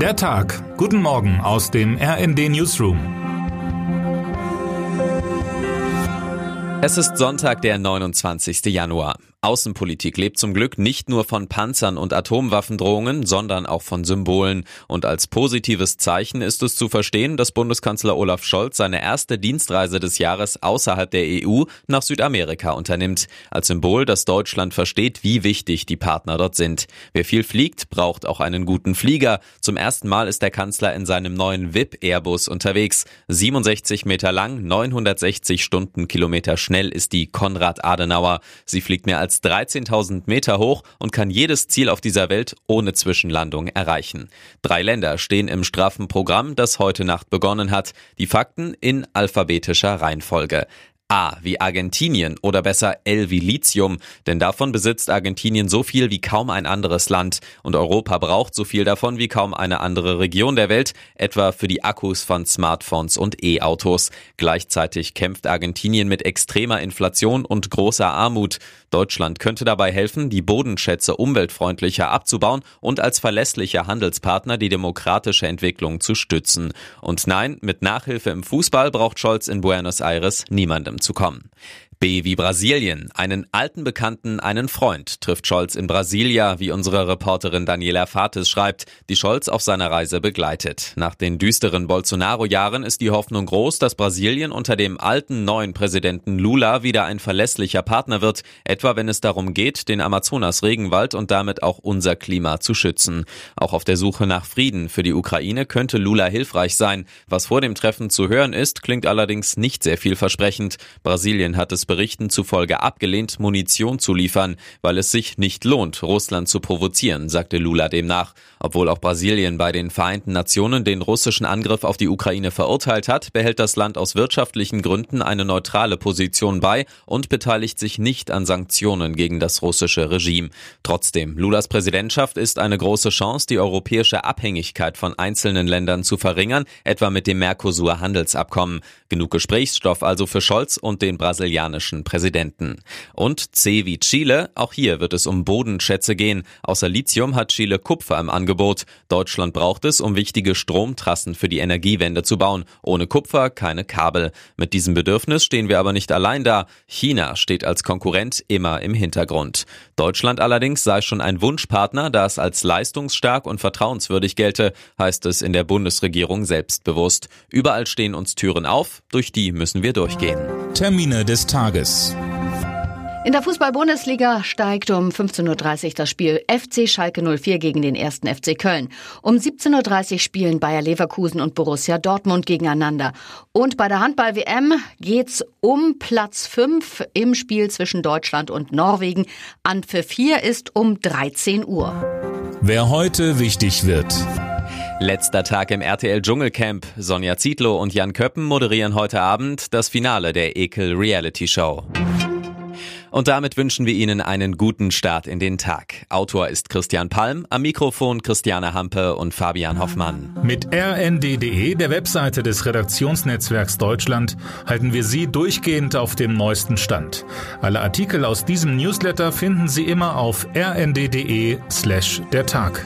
Der Tag. Guten Morgen aus dem RND Newsroom. Es ist Sonntag, der 29. Januar. Außenpolitik lebt zum Glück nicht nur von Panzern und Atomwaffendrohungen, sondern auch von Symbolen. Und als positives Zeichen ist es zu verstehen, dass Bundeskanzler Olaf Scholz seine erste Dienstreise des Jahres außerhalb der EU nach Südamerika unternimmt. Als Symbol, dass Deutschland versteht, wie wichtig die Partner dort sind. Wer viel fliegt, braucht auch einen guten Flieger. Zum ersten Mal ist der Kanzler in seinem neuen VIP-Airbus unterwegs. 67 Meter lang, 960 Stundenkilometer schnell ist die Konrad Adenauer. Sie fliegt mehr als als 13.000 Meter hoch und kann jedes Ziel auf dieser Welt ohne Zwischenlandung erreichen. Drei Länder stehen im straffen Programm, das heute Nacht begonnen hat. Die Fakten in alphabetischer Reihenfolge. A wie Argentinien oder besser L wie Lithium, denn davon besitzt Argentinien so viel wie kaum ein anderes Land und Europa braucht so viel davon wie kaum eine andere Region der Welt, etwa für die Akkus von Smartphones und E-Autos. Gleichzeitig kämpft Argentinien mit extremer Inflation und großer Armut. Deutschland könnte dabei helfen, die Bodenschätze umweltfreundlicher abzubauen und als verlässlicher Handelspartner die demokratische Entwicklung zu stützen. Und nein, mit Nachhilfe im Fußball braucht Scholz in Buenos Aires niemandem zu kommen. B wie Brasilien. Einen alten Bekannten, einen Freund trifft Scholz in Brasilia, wie unsere Reporterin Daniela Fates schreibt, die Scholz auf seiner Reise begleitet. Nach den düsteren Bolsonaro-Jahren ist die Hoffnung groß, dass Brasilien unter dem alten neuen Präsidenten Lula wieder ein verlässlicher Partner wird, etwa wenn es darum geht, den Amazonas-Regenwald und damit auch unser Klima zu schützen. Auch auf der Suche nach Frieden für die Ukraine könnte Lula hilfreich sein. Was vor dem Treffen zu hören ist, klingt allerdings nicht sehr vielversprechend. Brasilien hat es Berichten zufolge abgelehnt, Munition zu liefern, weil es sich nicht lohnt, Russland zu provozieren, sagte Lula demnach. Obwohl auch Brasilien bei den Vereinten Nationen den russischen Angriff auf die Ukraine verurteilt hat, behält das Land aus wirtschaftlichen Gründen eine neutrale Position bei und beteiligt sich nicht an Sanktionen gegen das russische Regime. Trotzdem, Lulas Präsidentschaft ist eine große Chance, die europäische Abhängigkeit von einzelnen Ländern zu verringern, etwa mit dem Mercosur-Handelsabkommen. Genug Gesprächsstoff also für Scholz und den brasilianischen brasilianischen Präsidenten. Und C wie Chile, auch hier wird es um Bodenschätze gehen. Außer Lithium hat Chile Kupfer im Angebot. Deutschland braucht es, um wichtige Stromtrassen für die Energiewende zu bauen. Ohne Kupfer keine Kabel. Mit diesem Bedürfnis stehen wir aber nicht allein da. China steht als Konkurrent immer im Hintergrund. Deutschland allerdings sei schon ein Wunschpartner, da es als leistungsstark und vertrauenswürdig gelte, heißt es in der Bundesregierung selbstbewusst. Überall stehen uns Türen auf, durch die müssen wir durchgehen. Termine des Tages. In der Fußball-Bundesliga steigt um 15.30 Uhr das Spiel FC Schalke 04 gegen den ersten FC Köln. Um 17.30 Uhr spielen Bayer Leverkusen und Borussia Dortmund gegeneinander. Und bei der Handball-WM geht's um Platz 5 im Spiel zwischen Deutschland und Norwegen. An für 4 ist um 13 Uhr. Wer heute wichtig wird. Letzter Tag im RTL Dschungelcamp. Sonja Zietlow und Jan Köppen moderieren heute Abend das Finale der Ekel Reality Show. Und damit wünschen wir Ihnen einen guten Start in den Tag. Autor ist Christian Palm, am Mikrofon Christiane Hampe und Fabian Hoffmann. Mit rnd.de, der Webseite des Redaktionsnetzwerks Deutschland, halten wir Sie durchgehend auf dem neuesten Stand. Alle Artikel aus diesem Newsletter finden Sie immer auf rnd.de slash der Tag.